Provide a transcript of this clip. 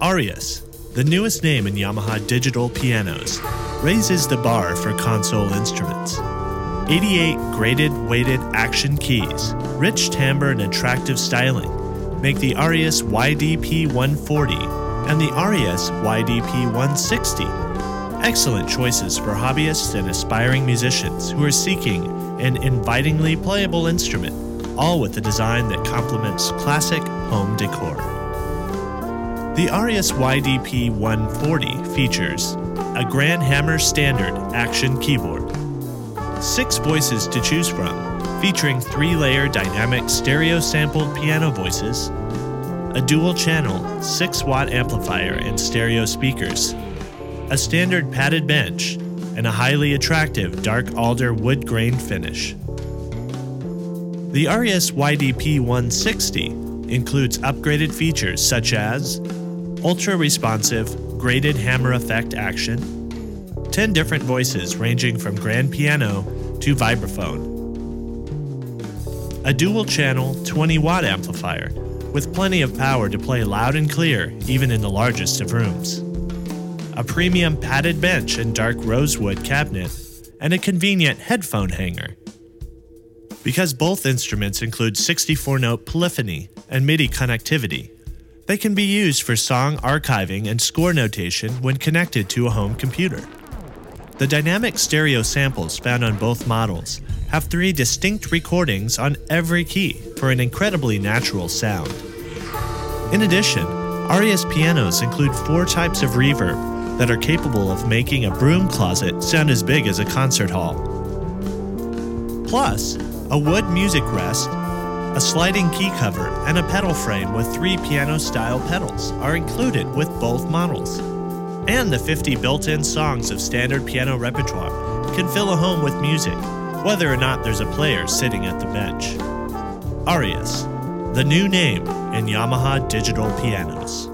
Arius, the newest name in Yamaha digital pianos, raises the bar for console instruments. 88 graded weighted action keys, rich timbre and attractive styling make the Arius YDP 140 and the Arius YDP 160 excellent choices for hobbyists and aspiring musicians who are seeking an invitingly playable instrument, all with a design that complements classic home decor. The Arius YDP 140 features a Graded Hammer Standard action keyboard, six voices to choose from, featuring three layer dynamic stereo sampled piano voices, a dual channel 6 watt amplifier and stereo speakers, a standard padded bench, and a highly attractive dark alder wood grain finish. The Arius YDP 160 includes upgraded features such as ultra responsive graded hammer effect action, 10 different voices ranging from grand piano to vibraphone, a dual channel 20 watt amplifier with plenty of power to play loud and clear even in the largest of rooms, a premium padded bench and dark rosewood cabinet, and a convenient headphone hanger. Because both instruments include 64 note polyphony and MIDI connectivity, they can be used for song archiving and score notation when connected to a home computer. The dynamic stereo samples found on both models have three distinct recordings on every key for an incredibly natural sound. In addition, Arius pianos include four types of reverb that are capable of making a broom closet sound as big as a concert hall. Plus, a wood music rest a sliding key cover, and a pedal frame with three piano style pedals are included with both models. And the 50 built in songs of standard piano repertoire can fill a home with music, whether or not there's a player sitting at the bench. Arius, the new name in Yamaha digital pianos.